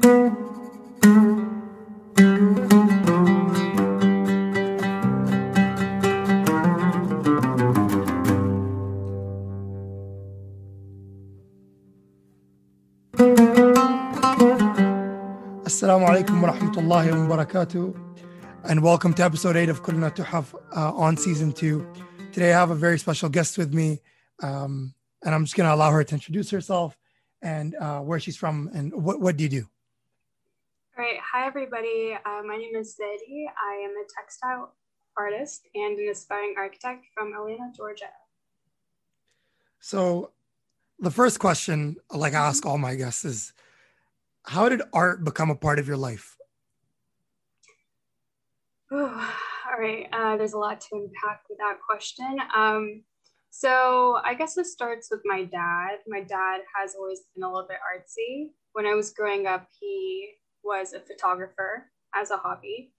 Assalamu alaikum wa rahmatullahi wa barakatuh. And welcome to episode eight of Kulna Tuhaf uh, on season two. Today I have a very special guest with me. Um, and I'm just going to allow her to introduce herself and uh, where she's from and what, what do you do? All right. Hi, everybody. Uh, my name is Zedi. I am a textile artist and an aspiring architect from Atlanta, Georgia. So, the first question, like I ask all my guests, is how did art become a part of your life? Ooh, all right, uh, there's a lot to unpack with that question. Um, so I guess it starts with my dad. My dad has always been a little bit artsy. When I was growing up, he was a photographer as a hobby.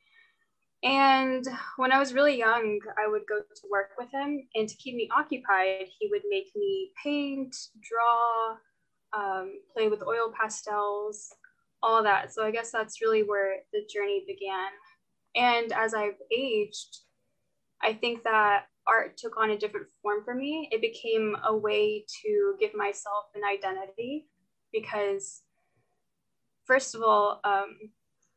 And when I was really young, I would go to work with him, and to keep me occupied, he would make me paint, draw, um, play with oil pastels, all that. So I guess that's really where the journey began. And as I've aged, I think that art took on a different form for me. It became a way to give myself an identity because, first of all, um,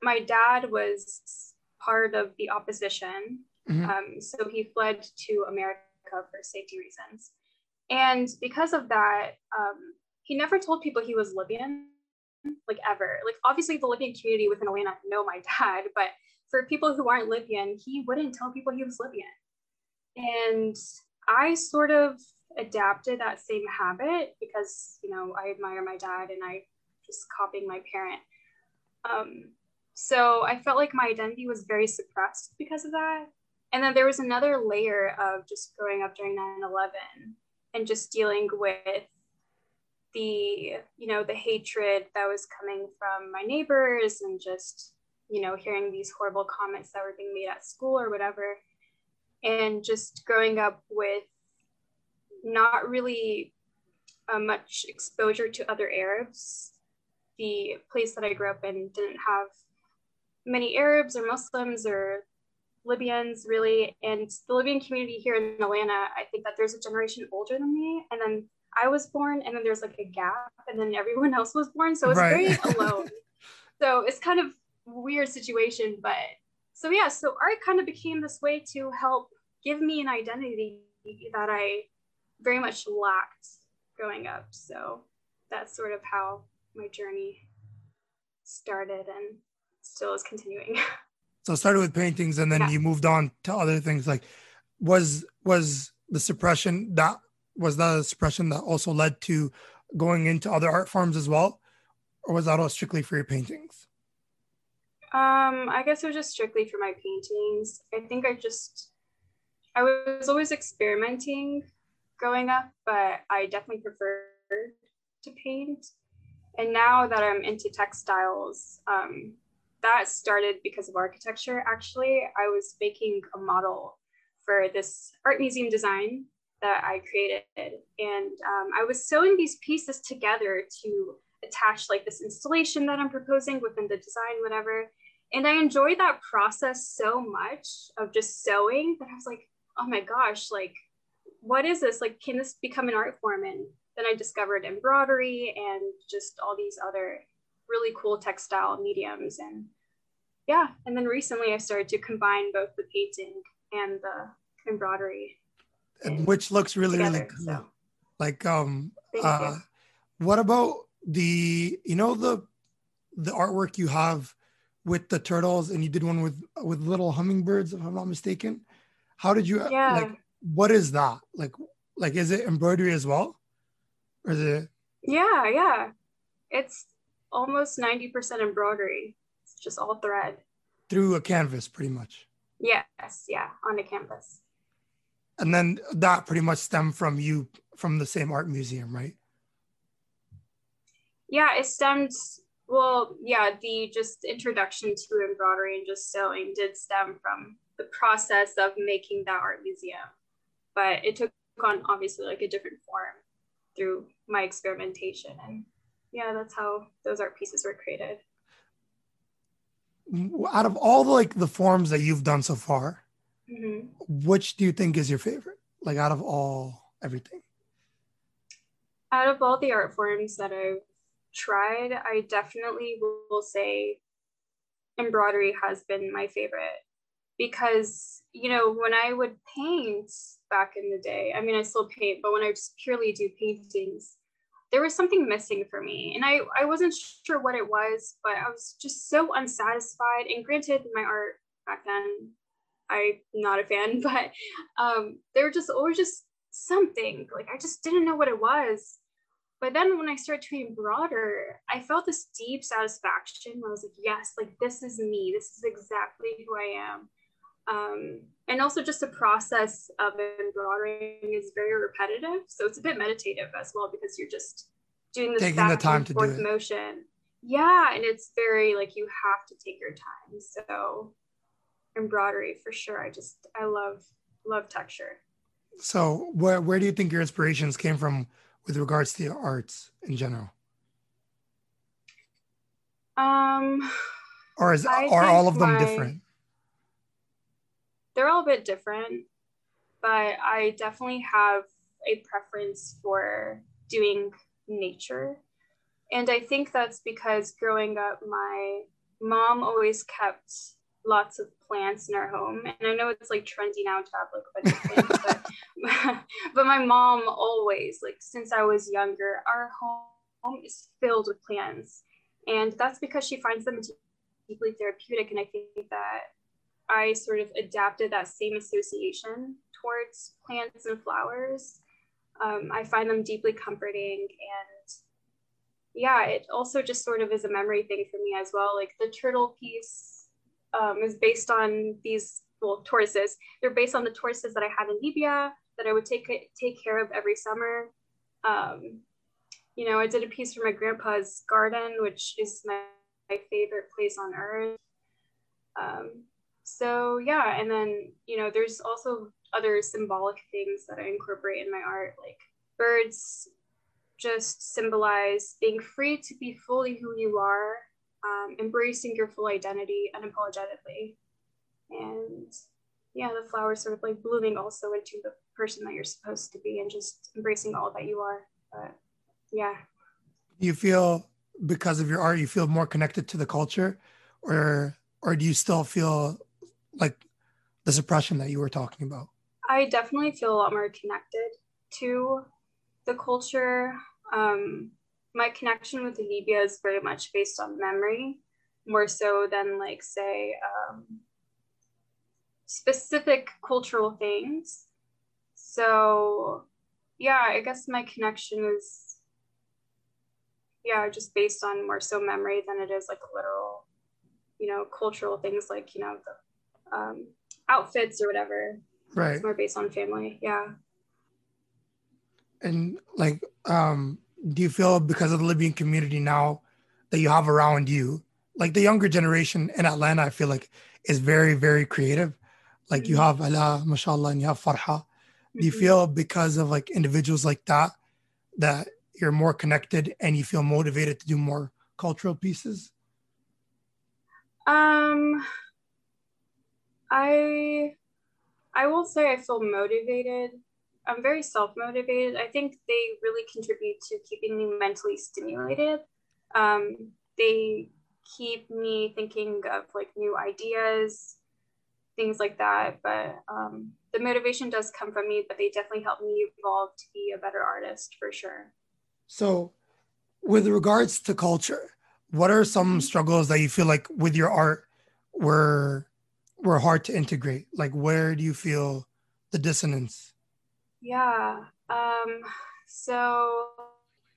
my dad was part of the opposition. Mm-hmm. Um, so he fled to America for safety reasons. And because of that, um, he never told people he was Libyan, like ever. Like obviously the Libyan community within Atlanta know my dad, but for people who aren't Libyan, he wouldn't tell people he was Libyan. And I sort of adapted that same habit because, you know, I admire my dad and I just copying my parent. Um, so I felt like my identity was very suppressed because of that. And then there was another layer of just growing up during 9 11 and just dealing with the you know the hatred that was coming from my neighbors and just you know hearing these horrible comments that were being made at school or whatever and just growing up with not really uh, much exposure to other arabs the place that i grew up in didn't have many arabs or muslims or libyans really and the libyan community here in atlanta i think that there's a generation older than me and then I was born and then there's like a gap and then everyone else was born. So it's right. very alone. so it's kind of weird situation. But so yeah, so art kind of became this way to help give me an identity that I very much lacked growing up. So that's sort of how my journey started and still is continuing. So started with paintings and then yeah. you moved on to other things like was was the suppression that was that a suppression that also led to going into other art forms as well or was that all strictly for your paintings um i guess it was just strictly for my paintings i think i just i was always experimenting growing up but i definitely preferred to paint and now that i'm into textiles um, that started because of architecture actually i was making a model for this art museum design that I created. And um, I was sewing these pieces together to attach like this installation that I'm proposing within the design, whatever. And I enjoyed that process so much of just sewing that I was like, oh my gosh, like, what is this? Like, can this become an art form? And then I discovered embroidery and just all these other really cool textile mediums. And yeah, and then recently I started to combine both the painting and the embroidery which looks really together, really cool. So. Like um uh what about the you know the the artwork you have with the turtles and you did one with with little hummingbirds if I'm not mistaken. How did you yeah. like what is that? Like like is it embroidery as well? Or is it Yeah, yeah. It's almost 90% embroidery. It's just all thread. Through a canvas pretty much. Yes, yeah, on a canvas and then that pretty much stemmed from you from the same art museum right yeah it stemmed well yeah the just introduction to embroidery and just sewing did stem from the process of making that art museum but it took on obviously like a different form through my experimentation and yeah that's how those art pieces were created out of all the like the forms that you've done so far, mm-hmm. which do you think is your favorite? Like out of all everything? Out of all the art forms that I've tried, I definitely will say embroidery has been my favorite because you know when I would paint back in the day, I mean I still paint, but when I just purely do paintings, there was something missing for me. And I, I wasn't sure what it was but i was just so unsatisfied. And granted my art back then i'm not a fan but um, there just always just something like i just didn't know what it was. But then when i started to broader i felt this deep satisfaction i was like yes like this is me. This is exactly who i am um, and also just the process of embroidering is very repetitive. So it's a bit meditative as well because you're just doing this taking the time to do it. motion. Yeah and it's very like you have to take your time. So embroidery for sure. I just i love love texture. So where, where do you think your inspirations came from with regards to the arts in general? Um or is I are all of them my, different they're all a bit different, but I definitely have a preference for doing nature. And I think that's because growing up, my mom always kept lots of plants in our home. And I know it's like trendy now to have like a bunch of plants, but, but my mom always, like since I was younger, our home is filled with plants. And that's because she finds them deeply therapeutic. And I think that I sort of adapted that same association towards plants and flowers. Um, I find them deeply comforting. And yeah, it also just sort of is a memory thing for me as well. Like the turtle piece um, is based on these, well, tortoises. They're based on the tortoises that I had in Libya that I would take, take care of every summer. Um, you know, I did a piece for my grandpa's garden, which is my, my favorite place on earth. Um, so yeah and then you know there's also other symbolic things that i incorporate in my art like birds just symbolize being free to be fully who you are um, embracing your full identity unapologetically. And yeah the flowers sort of like blooming also into the person that you're supposed to be and just embracing all that you are. But yeah. You feel because of your art you feel more connected to the culture or or do you still feel like the suppression that you were talking about? I definitely feel a lot more connected to the culture. Um, my connection with Libya is very much based on memory, more so than like say um, specific cultural things. So, yeah, I guess my connection is, yeah, just based on more so memory than it is like literal, you know, cultural things like you know the um, outfits or whatever. Right. It's more based on family. Yeah. And like, um, do you feel because of the Libyan community now that you have around you, like the younger generation in Atlanta, I feel like is very, very creative. Like mm-hmm. you have Ala, mashallah, and you have Farha. Mm-hmm. Do you mm-hmm. feel because of like individuals like that, that you're more connected and you feel motivated to do more cultural pieces? Um, I I will say I feel motivated. I'm very self-motivated. I think they really contribute to keeping me mentally stimulated. Um, they keep me thinking of like new ideas, things like that. But um, the motivation does come from me, but they definitely help me evolve to be a better artist for sure. So, with regards to culture, what are some mm-hmm. struggles that you feel like with your art were were hard to integrate? Like, where do you feel the dissonance? Yeah. Um, so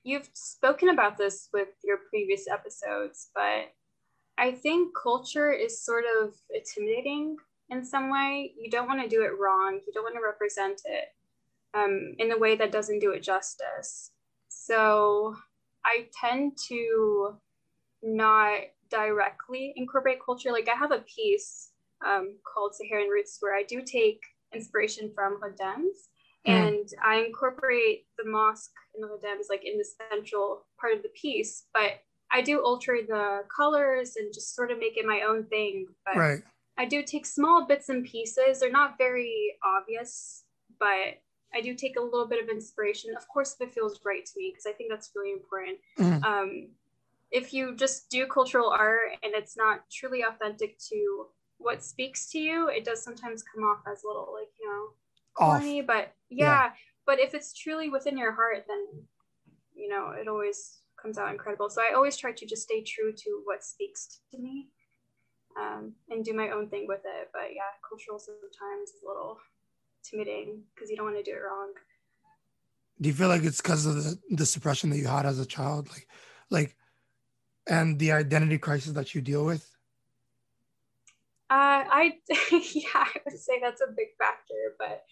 you've spoken about this with your previous episodes, but I think culture is sort of intimidating in some way. You don't want to do it wrong. You don't want to represent it um, in a way that doesn't do it justice. So I tend to not directly incorporate culture. Like I have a piece um, called Saharan Roots, where I do take inspiration from Ghadames mm. and I incorporate the mosque in the Ghadames like in the central part of the piece. But I do alter the colors and just sort of make it my own thing. But right. I do take small bits and pieces. They're not very obvious, but I do take a little bit of inspiration. Of course, if it feels right to me, because I think that's really important. Mm. Um, if you just do cultural art and it's not truly authentic to what speaks to you, it does sometimes come off as a little like, you know, corny. Off. But yeah, yeah, but if it's truly within your heart, then, you know, it always comes out incredible. So I always try to just stay true to what speaks to me um, and do my own thing with it. But yeah, cultural sometimes is a little intimidating because you don't want to do it wrong. Do you feel like it's because of the, the suppression that you had as a child? Like, like, and the identity crisis that you deal with? Uh, I yeah, I would say that's a big factor, but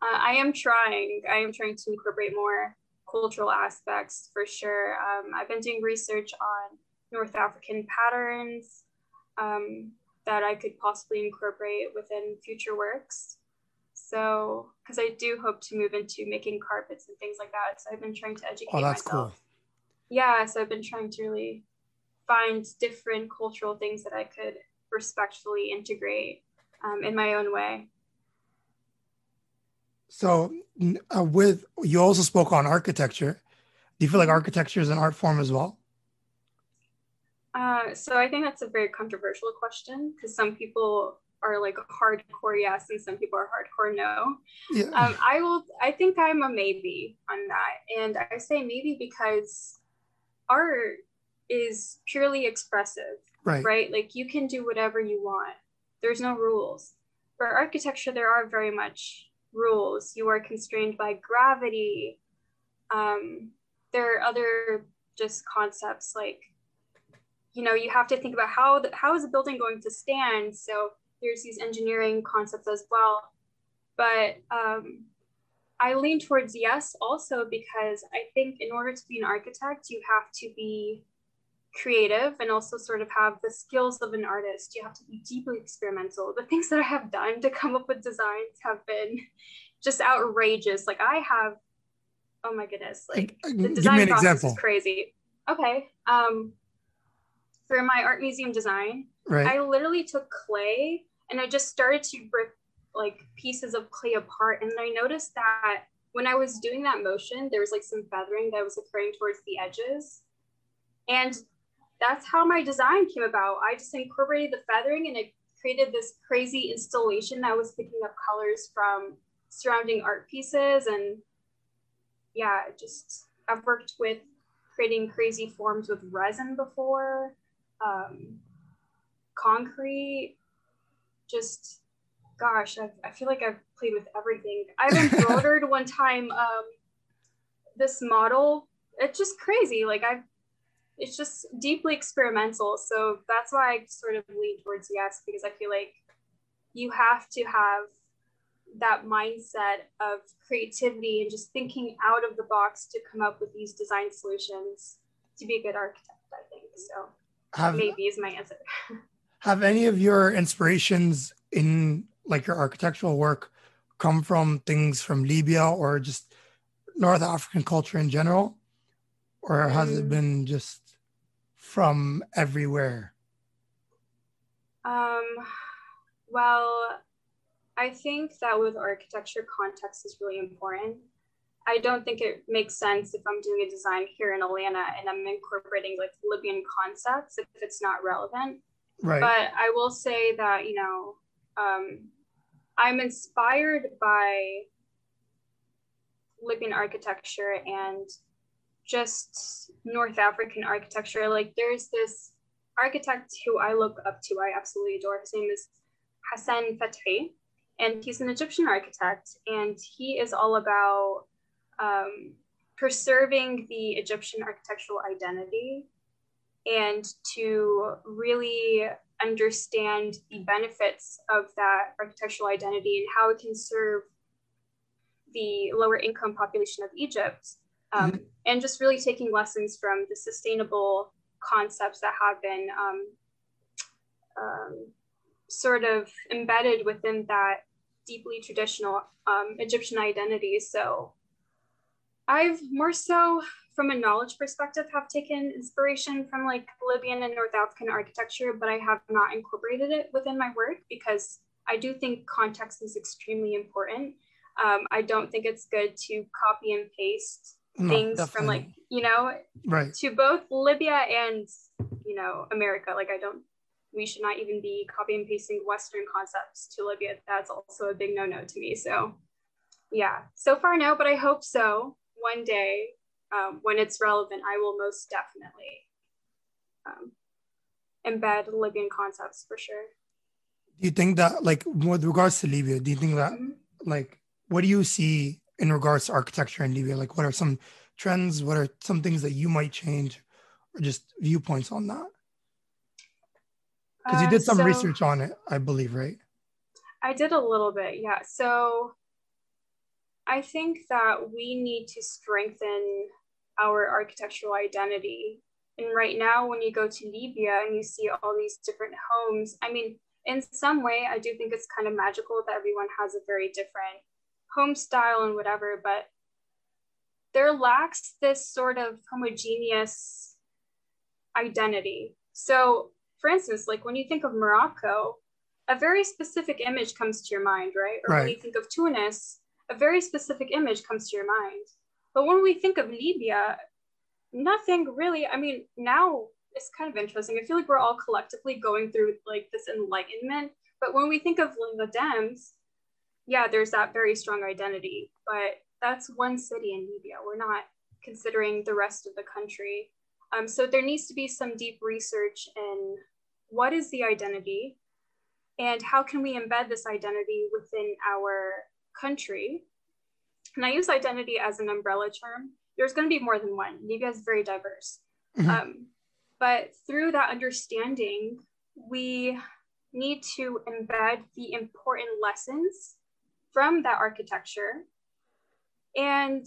uh, I am trying. I am trying to incorporate more cultural aspects for sure. Um, I've been doing research on North African patterns um, that I could possibly incorporate within future works. So, because I do hope to move into making carpets and things like that. So I've been trying to educate oh, that's myself. Cool. Yeah, so I've been trying to really find different cultural things that I could respectfully integrate um, in my own way. So, uh, with you also spoke on architecture. Do you feel like mm-hmm. architecture is an art form as well? Uh, so I think that's a very controversial question because some people are like hardcore yes and some people are hardcore no. Yeah. Um, I will. I think I'm a maybe on that, and I say maybe because art is purely expressive, right? Right. Like you can do whatever you want. There's no rules. For architecture, there are very much rules. You are constrained by gravity. Um, there are other just concepts like, you know, you have to think about how the, how is a building going to stand. So there's these engineering concepts as well. But um, I lean towards yes also because I think in order to be an architect, you have to be creative and also sort of have the skills of an artist. You have to be deeply experimental. The things that I have done to come up with designs have been just outrageous. Like I have, oh my goodness, like the design process example. is crazy. Okay. Um, for my art museum design, right. I literally took clay and I just started to rip like pieces of clay apart. And I noticed that when I was doing that motion, there was like some feathering that was occurring towards the edges. And that's how my design came about. I just incorporated the feathering and it created this crazy installation that was picking up colors from surrounding art pieces. And yeah, just I've worked with creating crazy forms with resin before, um, concrete, just gosh, I've, i feel like I've played with everything. I've embroidered one time um, this model. It's just crazy. Like I've it's just deeply experimental. So that's why I sort of lean towards yes, because I feel like you have to have that mindset of creativity and just thinking out of the box to come up with these design solutions to be a good architect, I think. So have, maybe is my answer. have any of your inspirations in like your architectural work come from things from Libya or just North African culture in general? Or has um, it mm. been just from everywhere? Um, well, I think that with architecture, context is really important. I don't think it makes sense if I'm doing a design here in Atlanta and I'm incorporating like Libyan concepts if it's not relevant. Right. But I will say that, you know, um, I'm inspired by Libyan architecture and just North African architecture. Like there's this architect who I look up to, I absolutely adore. His name is Hassan Fathi, and he's an Egyptian architect, and he is all about um, preserving the Egyptian architectural identity and to really understand the benefits of that architectural identity and how it can serve the lower income population of Egypt um, mm-hmm. and just really taking lessons from the sustainable concepts that have been um, um, sort of embedded within that deeply traditional um, Egyptian identity. So, I've more so from a knowledge perspective have taken inspiration from like Libyan and North African architecture, but I have not incorporated it within my work because I do think context is extremely important. Um, I don't think it's good to copy and paste no, things definitely. from like, you know, right to both Libya and, you know, America. Like I don't, we should not even be copy and pasting Western concepts to Libya. That's also a big no-no to me. So yeah, so far no, but I hope so one day um, when it's relevant, I will most definitely um, embed Libyan concepts for sure. Do you think that, like, with regards to Libya, do you think that, mm-hmm. like, what do you see in regards to architecture in Libya? Like, what are some trends? What are some things that you might change, or just viewpoints on that? Because you uh, did some so, research on it, I believe, right? I did a little bit, yeah. So I think that we need to strengthen our architectural identity. And right now, when you go to Libya and you see all these different homes, I mean, in some way, I do think it's kind of magical that everyone has a very different home style and whatever, but there lacks this sort of homogeneous identity. So, for instance, like when you think of Morocco, a very specific image comes to your mind, right? Or right. when you think of Tunis, a very specific image comes to your mind. But when we think of Libya, nothing really, I mean, now it's kind of interesting. I feel like we're all collectively going through like this enlightenment. But when we think of the Dems, yeah, there's that very strong identity. But that's one city in Libya. We're not considering the rest of the country. Um, so there needs to be some deep research in what is the identity and how can we embed this identity within our country and I use identity as an umbrella term. There's going to be more than one. Libya is very diverse. Mm-hmm. Um, but through that understanding, we need to embed the important lessons from that architecture. And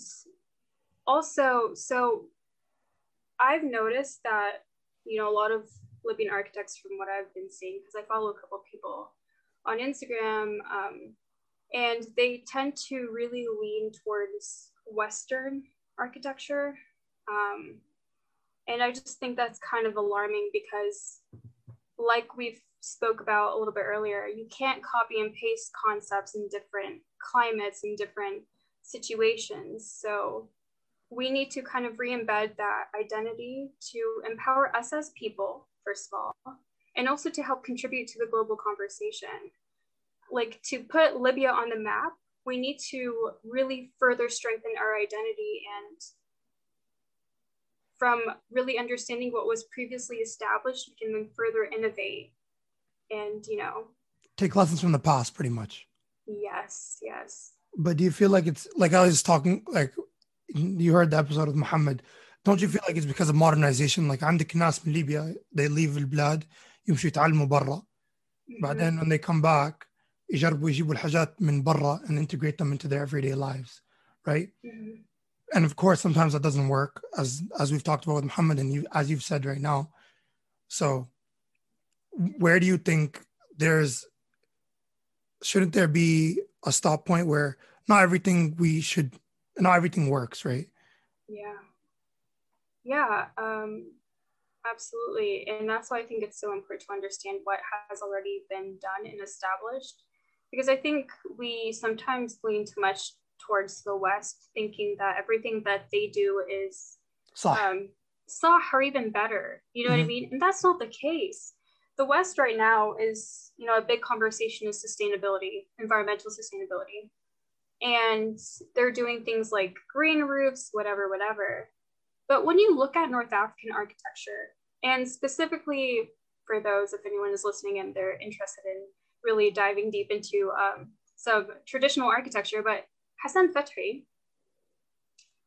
also, so I've noticed that, you know, a lot of Libyan architects, from what I've been seeing, because I follow a couple people on Instagram, um, and they tend to really lean towards Western architecture. Um, and I just think that's kind of alarming because, like we've spoke about a little bit earlier, you can't copy and paste concepts in different climates and different situations. So we need to kind of re-embed that identity to empower us as people, first of all, and also to help contribute to the global conversation like to put Libya on the map, we need to really further strengthen our identity and from really understanding what was previously established, we can then further innovate and, you know, take lessons from the past pretty much. Yes, yes. But do you feel like it's like I was talking, like you heard the episode with Muhammad? Don't you feel like it's because of modernization? Like عندك ناس من ليبيا, they leave البلاد يمشوا يتعلموا برا. بعدين when they come back, يجربوا يجيبوا الحاجات من برا and integrate them into their everyday lives right mm-hmm. and of course sometimes that doesn't work as as we've talked about with Muhammad and you as you've said right now so where do you think there's shouldn't there be a stop point where not everything we should not everything works right yeah yeah um absolutely and that's why i think it's so important to understand what has already been done and established because I think we sometimes lean too much towards the West, thinking that everything that they do is um, sah or even better. You know mm-hmm. what I mm-hmm. mean? And that's not the case. The West right now is, you know, a big conversation is sustainability, environmental sustainability. And they're doing things like green roofs, whatever, whatever. But when you look at North African architecture, and specifically for those, if anyone is listening and they're interested in really diving deep into um, some traditional architecture, but Hassan Fathy,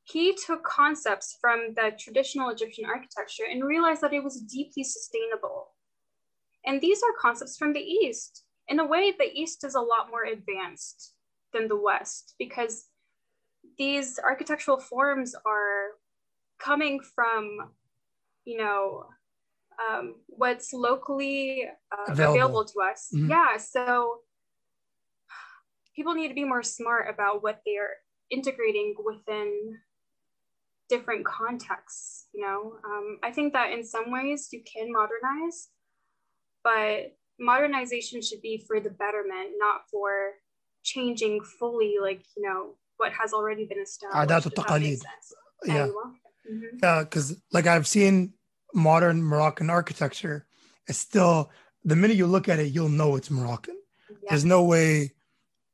he took concepts from the traditional Egyptian architecture and realized that it was deeply sustainable. And these are concepts from the East. In a way, the East is a lot more advanced than the West because these architectural forms are coming from, you know, um, what's locally uh, available. available. to us. Mm-hmm. Yeah, so people need to be more smart about what they are integrating within different contexts. You know, um, I think that in some ways you can modernize, but modernization should be for the betterment, not for changing fully, like you know, what has already been established. Yeah. Mm-hmm. Yeah, because like I've seen modern Moroccan architecture, it's still the minute you look at it, you'll know it's Moroccan. Yes. There's no way,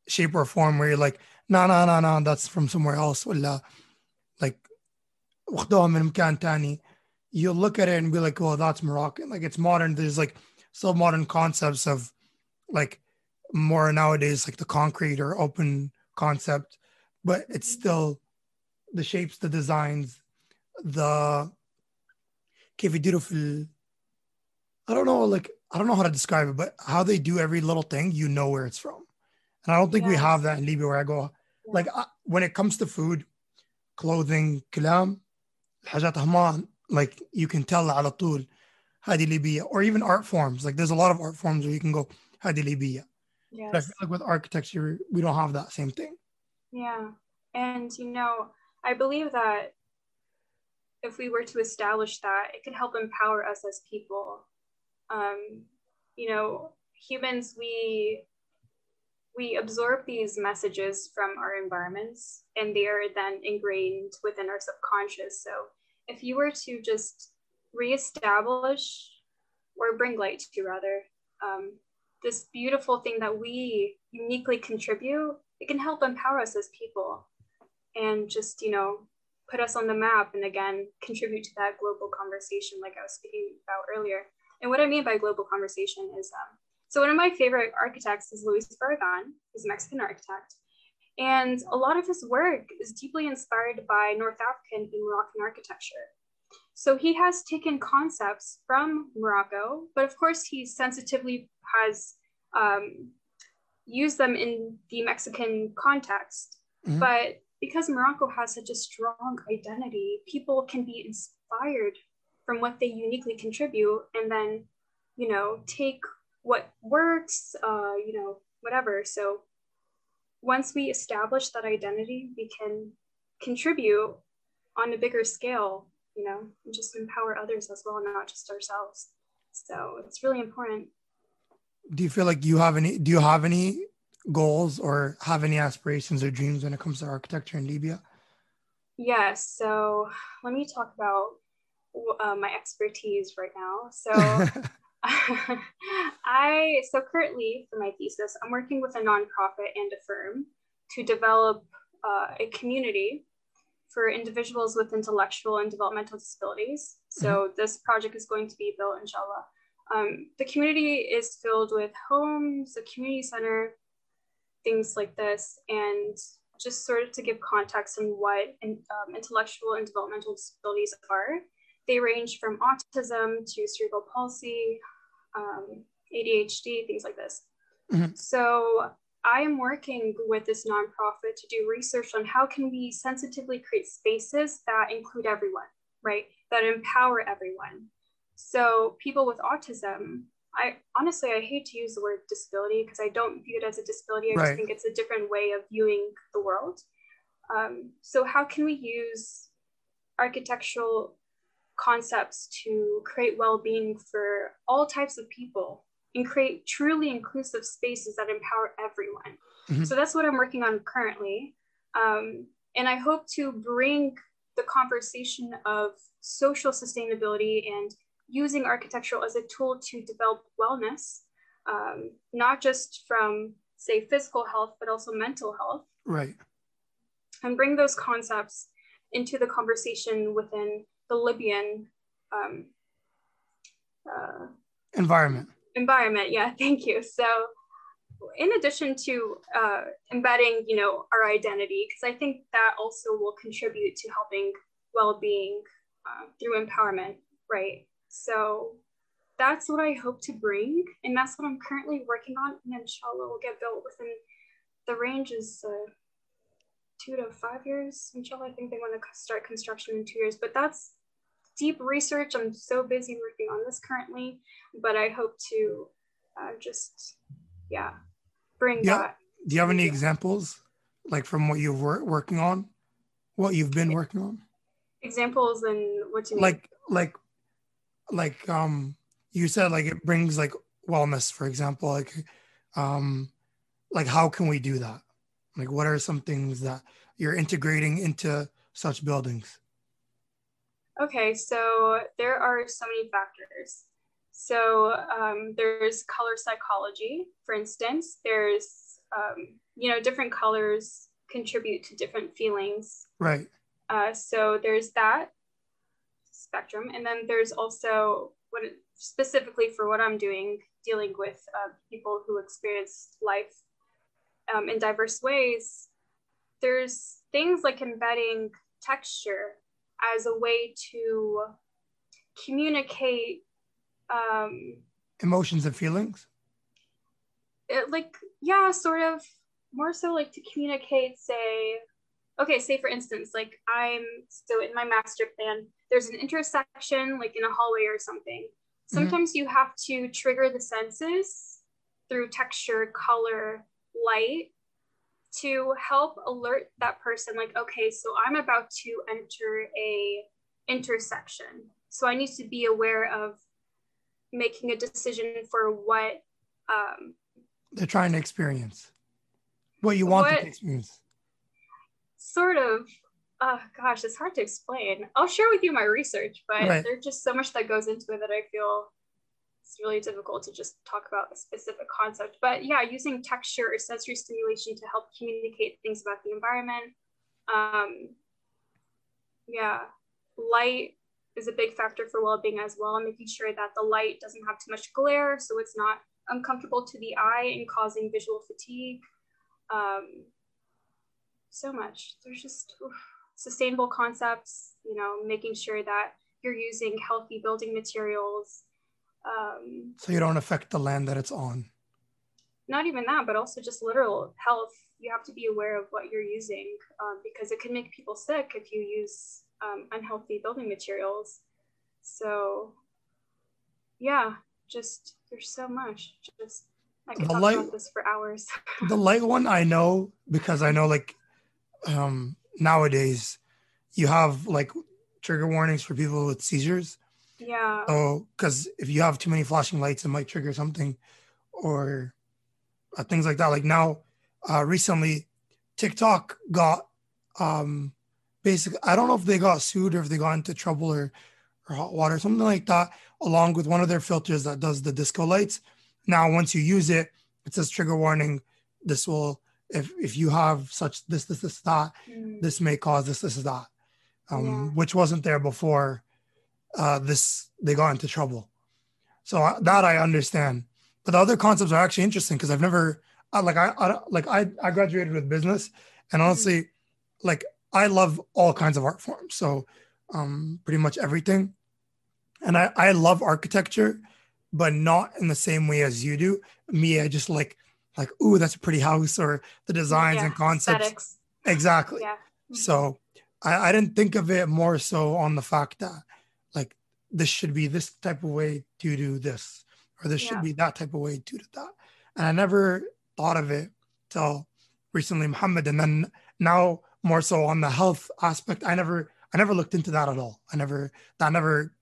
shape or form where you're like, no, no, no, no, that's from somewhere else. Or like, you'll look at it and be like, well, that's Moroccan. Like it's modern. There's like still modern concepts of like more nowadays, like the concrete or open concept, but it's still the shapes, the designs, the كيف يديروا في I don't know like I don't know how to describe it but how they do every little thing you know where it's from and I don't think yes. we have that in Libya where I go yeah. like I, when it comes to food clothing كلام الحاجات همان like you can tell على طول Hadilibiya, or even art forms. Like there's a lot of art forms where you can go Hadilibiya. Yes. But I feel like with architecture, we don't have that same thing. Yeah. And, you know, I believe that if we were to establish that, it could help empower us as people. Um, you know, humans, we we absorb these messages from our environments and they are then ingrained within our subconscious. So if you were to just reestablish or bring light to rather um, this beautiful thing that we uniquely contribute, it can help empower us as people and just, you know, put us on the map and again contribute to that global conversation like i was speaking about earlier. And what i mean by global conversation is um, so one of my favorite architects is luis barragan he's a mexican architect. And a lot of his work is deeply inspired by north african and moroccan architecture so he has taken concepts from morocco but of course he sensitively has um, used them in the mexican context mm-hmm. but because Morocco has such a strong identity, people can be inspired from what they uniquely contribute and then, you know, take what works, uh, you know, whatever. So once we establish that identity, we can contribute on a bigger scale, you know, and just empower others as well, not just ourselves. So it's really important. Do you feel like you have any, do you have any goals or have any aspirations or dreams when it comes to architecture in Libya? Yes. So let me talk about uh, my expertise right now. So I so currently for my thesis, I'm working with a nonprofit and a firm to develop uh, a community for individuals with intellectual and developmental disabilities. So mm-hmm. this project is going to be built, inshallah. Um, the community is filled with homes, a community center, things like this and just sort of to give context on what um, intellectual and developmental disabilities are. They range from autism to cerebral palsy, um, ADHD, things like this. Mm-hmm. So I am working with this nonprofit to do research on how can we sensitively create spaces that include everyone, right? That empower everyone. So people with autism I honestly I hate to use the word disability because I don't view it as a disability. I right. just think it's a different way of viewing the world. Um, so how can we use architectural concepts to create well-being for all types of people and create truly inclusive spaces that empower everyone? Mm-hmm. So that's what I'm working on currently. Um, and I hope to bring the conversation of social sustainability and using architecture as a tool to develop wellness, um, not just from, say, physical health, but also mental health. Right. And bring those concepts into the conversation within the Libyan um, uh, environment. Environment, yeah, thank you. So, in addition to uh, embedding, you know, our identity, because I think that also will contribute to helping well-being uh, through empowerment, right? So that's what I hope to bring. And that's what I'm currently working on. And inshallah will get built within the range is uh, two to five years. Inshallah, I think they want to start construction in two years. But that's deep research. I'm so busy working on this currently. But I hope to uh, just, yeah, bring yeah. that. Do you have any examples like from what you're wor- working on? What you've been working on? examples and what you mean? Like like like um you said like it brings like wellness, for example. Like um like how can we do that? Like what are some things that you're integrating into such buildings? Okay, so there are so many factors. So um, there's color psychology, for instance. There's um, you know different colors contribute to different feelings. Right. Uh, so there's that spectrum, and then there's also what specifically for what I'm doing, dealing with uh, people who experience life um, in diverse ways. There's things like embedding texture as a way to communicate um, emotions and feelings. It, like yeah, sort of more so like to communicate. Say, okay, say for instance, like I'm so in my master plan, there's an intersection like in a hallway or something. Mm-hmm. Sometimes mm-hmm. you have to trigger the senses through texture, color, light to help alert that person like okay so i'm about to enter a intersection. So i need to be aware of making a decision for what um, they're trying to experience what you want what, to experience. Sort of oh gosh it's hard to explain. I'll share with you my research but right. there's just so much that goes into it that i feel it's really difficult to just talk about a specific concept. But yeah, using texture or sensory stimulation to help communicate things about the environment. Um, yeah, light is a big factor for well-being as well, making sure that the light doesn't have too much glare, so it's not uncomfortable to the eye and causing visual fatigue. Um, so much. There's just oof, sustainable concepts, you know, making sure that you're using healthy building materials, um, so you don't affect the land that it's on. Not even that, but also just literal health. You have to be aware of what you're using um, because it can make people sick if you use um, unhealthy building materials. So, yeah, just there's so much. Just I could the talk light, about this for hours. the light one I know because I know like um, nowadays you have like trigger warnings for people with seizures. Yeah. Oh, because if you have too many flashing lights, it might trigger something, or uh, things like that. Like now, uh, recently, TikTok got um, basically. I don't know if they got sued or if they got into trouble or or hot water, something like that, along with one of their filters that does the disco lights. Now, once you use it, it says trigger warning. This will, if if you have such this this this that, mm. this may cause this this that, um, yeah. which wasn't there before uh, this they got into trouble. So uh, that I understand, but the other concepts are actually interesting because I've never I, like I, I like I I graduated with business, and mm-hmm. honestly, like I love all kinds of art forms. So um, pretty much everything, and I I love architecture, but not in the same way as you do. Me, I just like like ooh that's a pretty house or the designs yeah, and concepts. Aesthetics. Exactly. Yeah. So I, I didn't think of it more so on the fact that this should be this type of way due to this, or this yeah. should be that type of way due to that. And I never thought of it till recently, Muhammad. And then now more so on the health aspect, I never I never looked into that at all. I never that never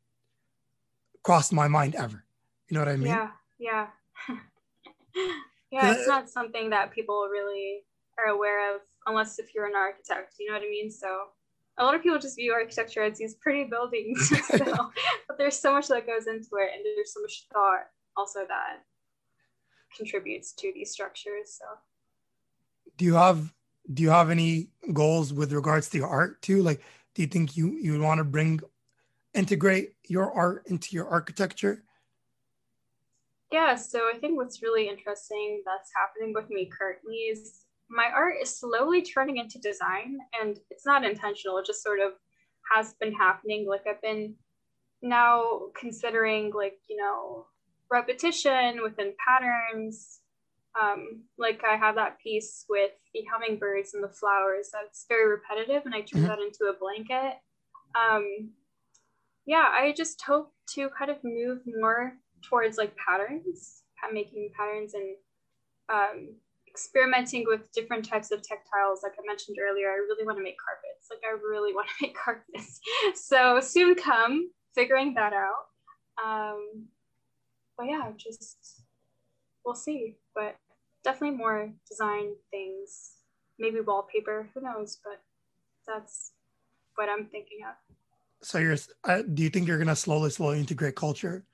crossed my mind ever. You know what I mean? Yeah, yeah. yeah, it's not something that people really are aware of unless if you're an architect, you know what I mean? So a lot of people just view architecture as these pretty buildings so, but there's so much that goes into it and there's so much thought also that contributes to these structures so. Do you have do you have any goals with regards to your art too? Like do you think you you want to bring integrate your art into your architecture? Yeah so i think what's really interesting that's happening with me currently is my art is slowly turning into design and it's not intentional it just sort of has been happening. Like i've been now considering like you know repetition within patterns. Um, like i have that piece with the hummingbirds and the flowers that's very repetitive and i turn mm-hmm. that into a blanket. Um, yeah i just hope to kind of move more towards like patterns making patterns and um, experimenting with different types of textiles. Like I mentioned earlier, I really want to make carpets. Like I really want to make carpets. so soon come figuring that out. Um, but yeah, just we'll see. But definitely more design things, maybe wallpaper. Who knows? But that's what I'm thinking of. So you're, uh, do you think you're gonna slowly, slowly integrate culture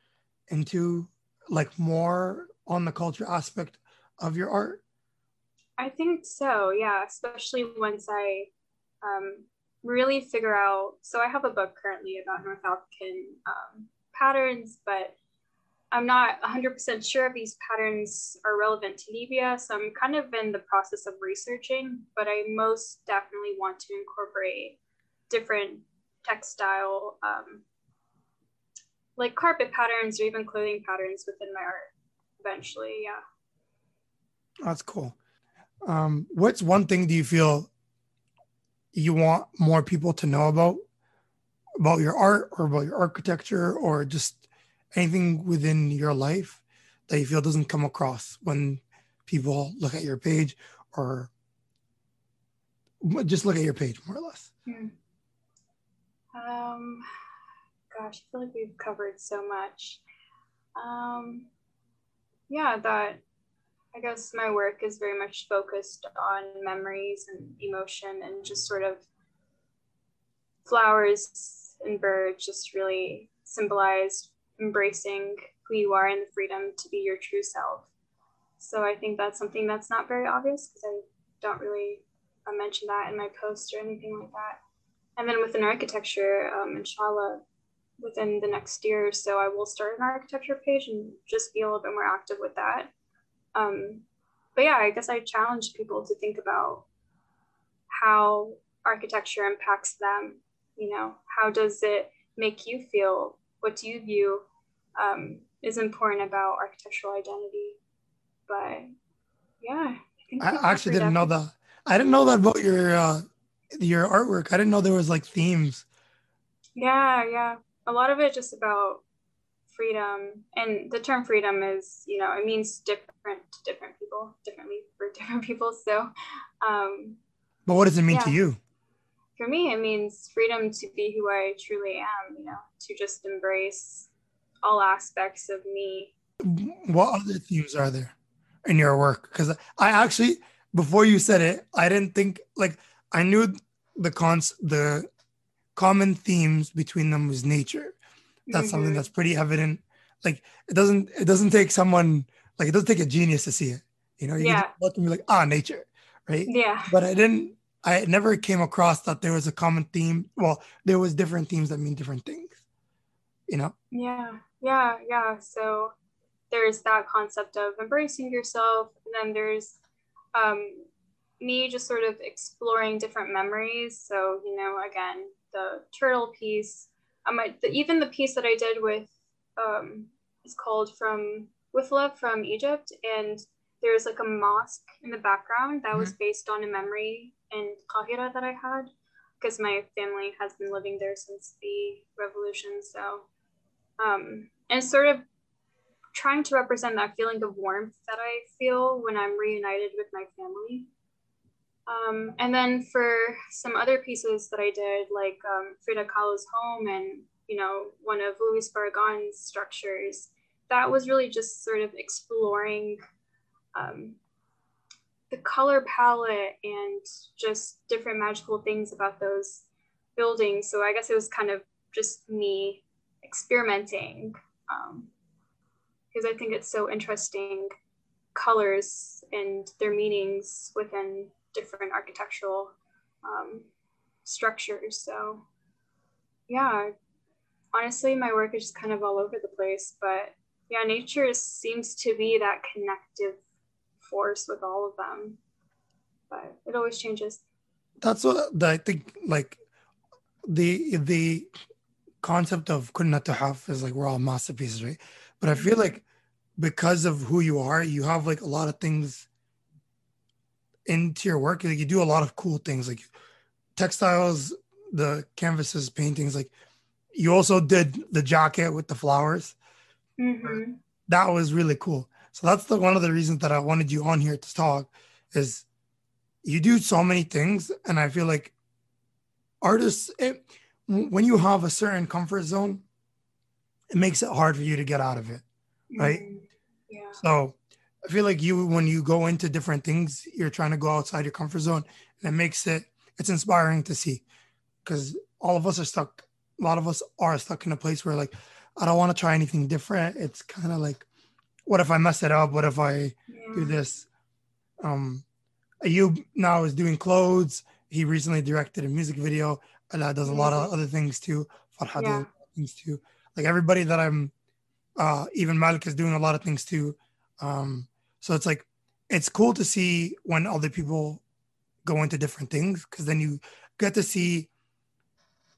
into like more on the culture aspect of your art? I think so, yeah, especially once I um, really figure out. So I have a book currently about North African um, patterns, but I'm not 100% sure if these patterns are relevant to Libya. So I'm kind of in the process of researching, but I most definitely want to incorporate different textile, um, like carpet patterns or even clothing patterns within my art eventually. Yeah. That's cool. Um, what's one thing do you feel you want more people to know about about your art or about your architecture or just anything within your life that you feel doesn't come across when people look at your page or just look at your page more or less hmm. um gosh i feel like we've covered so much um yeah that I guess my work is very much focused on memories and emotion and just sort of flowers and birds just really symbolize embracing who you are and the freedom to be your true self. So I think that's something that's not very obvious because I don't really uh, mention that in my post or anything like that. And then within architecture, um, inshallah, within the next year or so, I will start an architecture page and just be a little bit more active with that. Um, but yeah, I guess I challenge people to think about how architecture impacts them. You know, how does it make you feel? What do you view um, is important about architectural identity? But yeah, I, I actually didn't know that. I didn't know that about your uh, your artwork. I didn't know there was like themes. Yeah, yeah. A lot of it just about freedom and the term freedom is you know it means different to different people differently for different people so um but what does it mean yeah. to you? For me it means freedom to be who i truly am you know to just embrace all aspects of me. What other themes are there in your work? Because i actually before you said it i didn't think like i knew the cons the common themes between them was nature that's mm-hmm. something that's pretty evident. Like it doesn't it doesn't take someone like it doesn't take a genius to see it. You know you yeah. look and be like ah nature right? Yeah. But i didn't i never came across that there was a common theme. Well there was different themes that mean different things you know? Yeah. Yeah. Yeah. So there's that concept of embracing yourself and then there's um me just sort of exploring different memories. So you know again the turtle piece um, I, the, even the piece that I did with um, is called from with love from Egypt, and there's like a mosque in the background that mm-hmm. was based on a memory in Qahira that I had because my family has been living there since the revolution. So, um, and sort of trying to represent that feeling of warmth that I feel when I'm reunited with my family. Um, and then for some other pieces that I did, like um, Frida Kahlo's home and, you know, one of Louis Barragan's structures, that was really just sort of exploring um, the color palette and just different magical things about those buildings. So I guess it was kind of just me experimenting because um, I think it's so interesting colors and their meanings within different architectural um, structures. So, yeah, honestly, my work is just kind of all over the place. But yeah, nature seems to be that connective force with all of them. But it always changes. That's what I think. Like the the concept of kunna tuhaf is like we're all masterpieces, right? But I feel mm-hmm. like because of who you are, you have like a lot of things into your work like you do a lot of cool things like textiles the canvases paintings like you also did the jacket with the flowers mm-hmm. that was really cool So that's the one of the reasons that I wanted you on here to talk is you do so many things, and I feel like artists, it, when you have a certain comfort zone, it makes it hard for you to get out of it, right? Mm, yeah. So I feel like you, when you go into different things, you're trying to go outside your comfort zone, and it makes it it's inspiring to see because all of us are stuck. A lot of us are stuck in a place where like I don't want to try anything different. It's kind of like, what if I mess it up? What if I yeah. do this? Um, Ayub now is doing clothes. He recently directed a music video. Allah does a lot of other things too. Farhad yeah. things too. Like everybody that I'm, uh, even Malik is doing a lot of things too. Um, so it's like, it's cool to see when other people go into different things because then you get to see,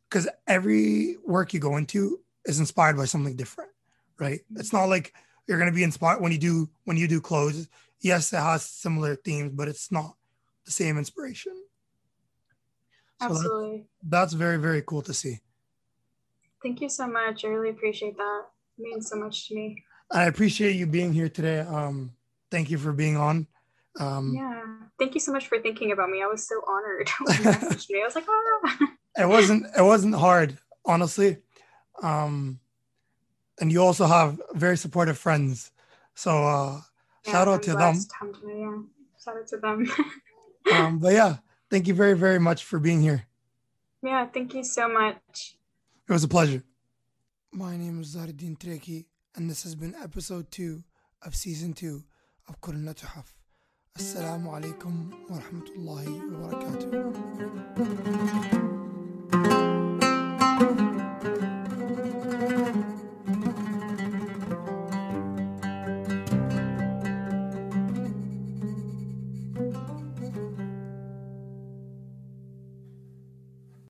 because every work you go into is inspired by something different, right? It's not like you're going to be inspired when you do when you do clothes. Yes, it has similar themes, but it's not the same inspiration. Absolutely. that's, that's very very cool to see. Thank you so much. I really appreciate that. It means so much to me. I appreciate you being here today. Um, thank you for being on. Um, yeah, thank you so much for thinking about me. I was so honored when you messaged me. I was like, ah. it wasn't it wasn't hard, honestly. Um, and you also have very supportive friends. So uh, yeah, shout out to them. yeah. Shout out to them. um, but yeah, thank you very very much for being here. Yeah, thank you so much. It was a pleasure. My name is Zaruddin Treki, and this has been episode 2 of season 2 of Kurna Tuhaf. Assalamu alaikum wa rahmatullahi wa barakatuh.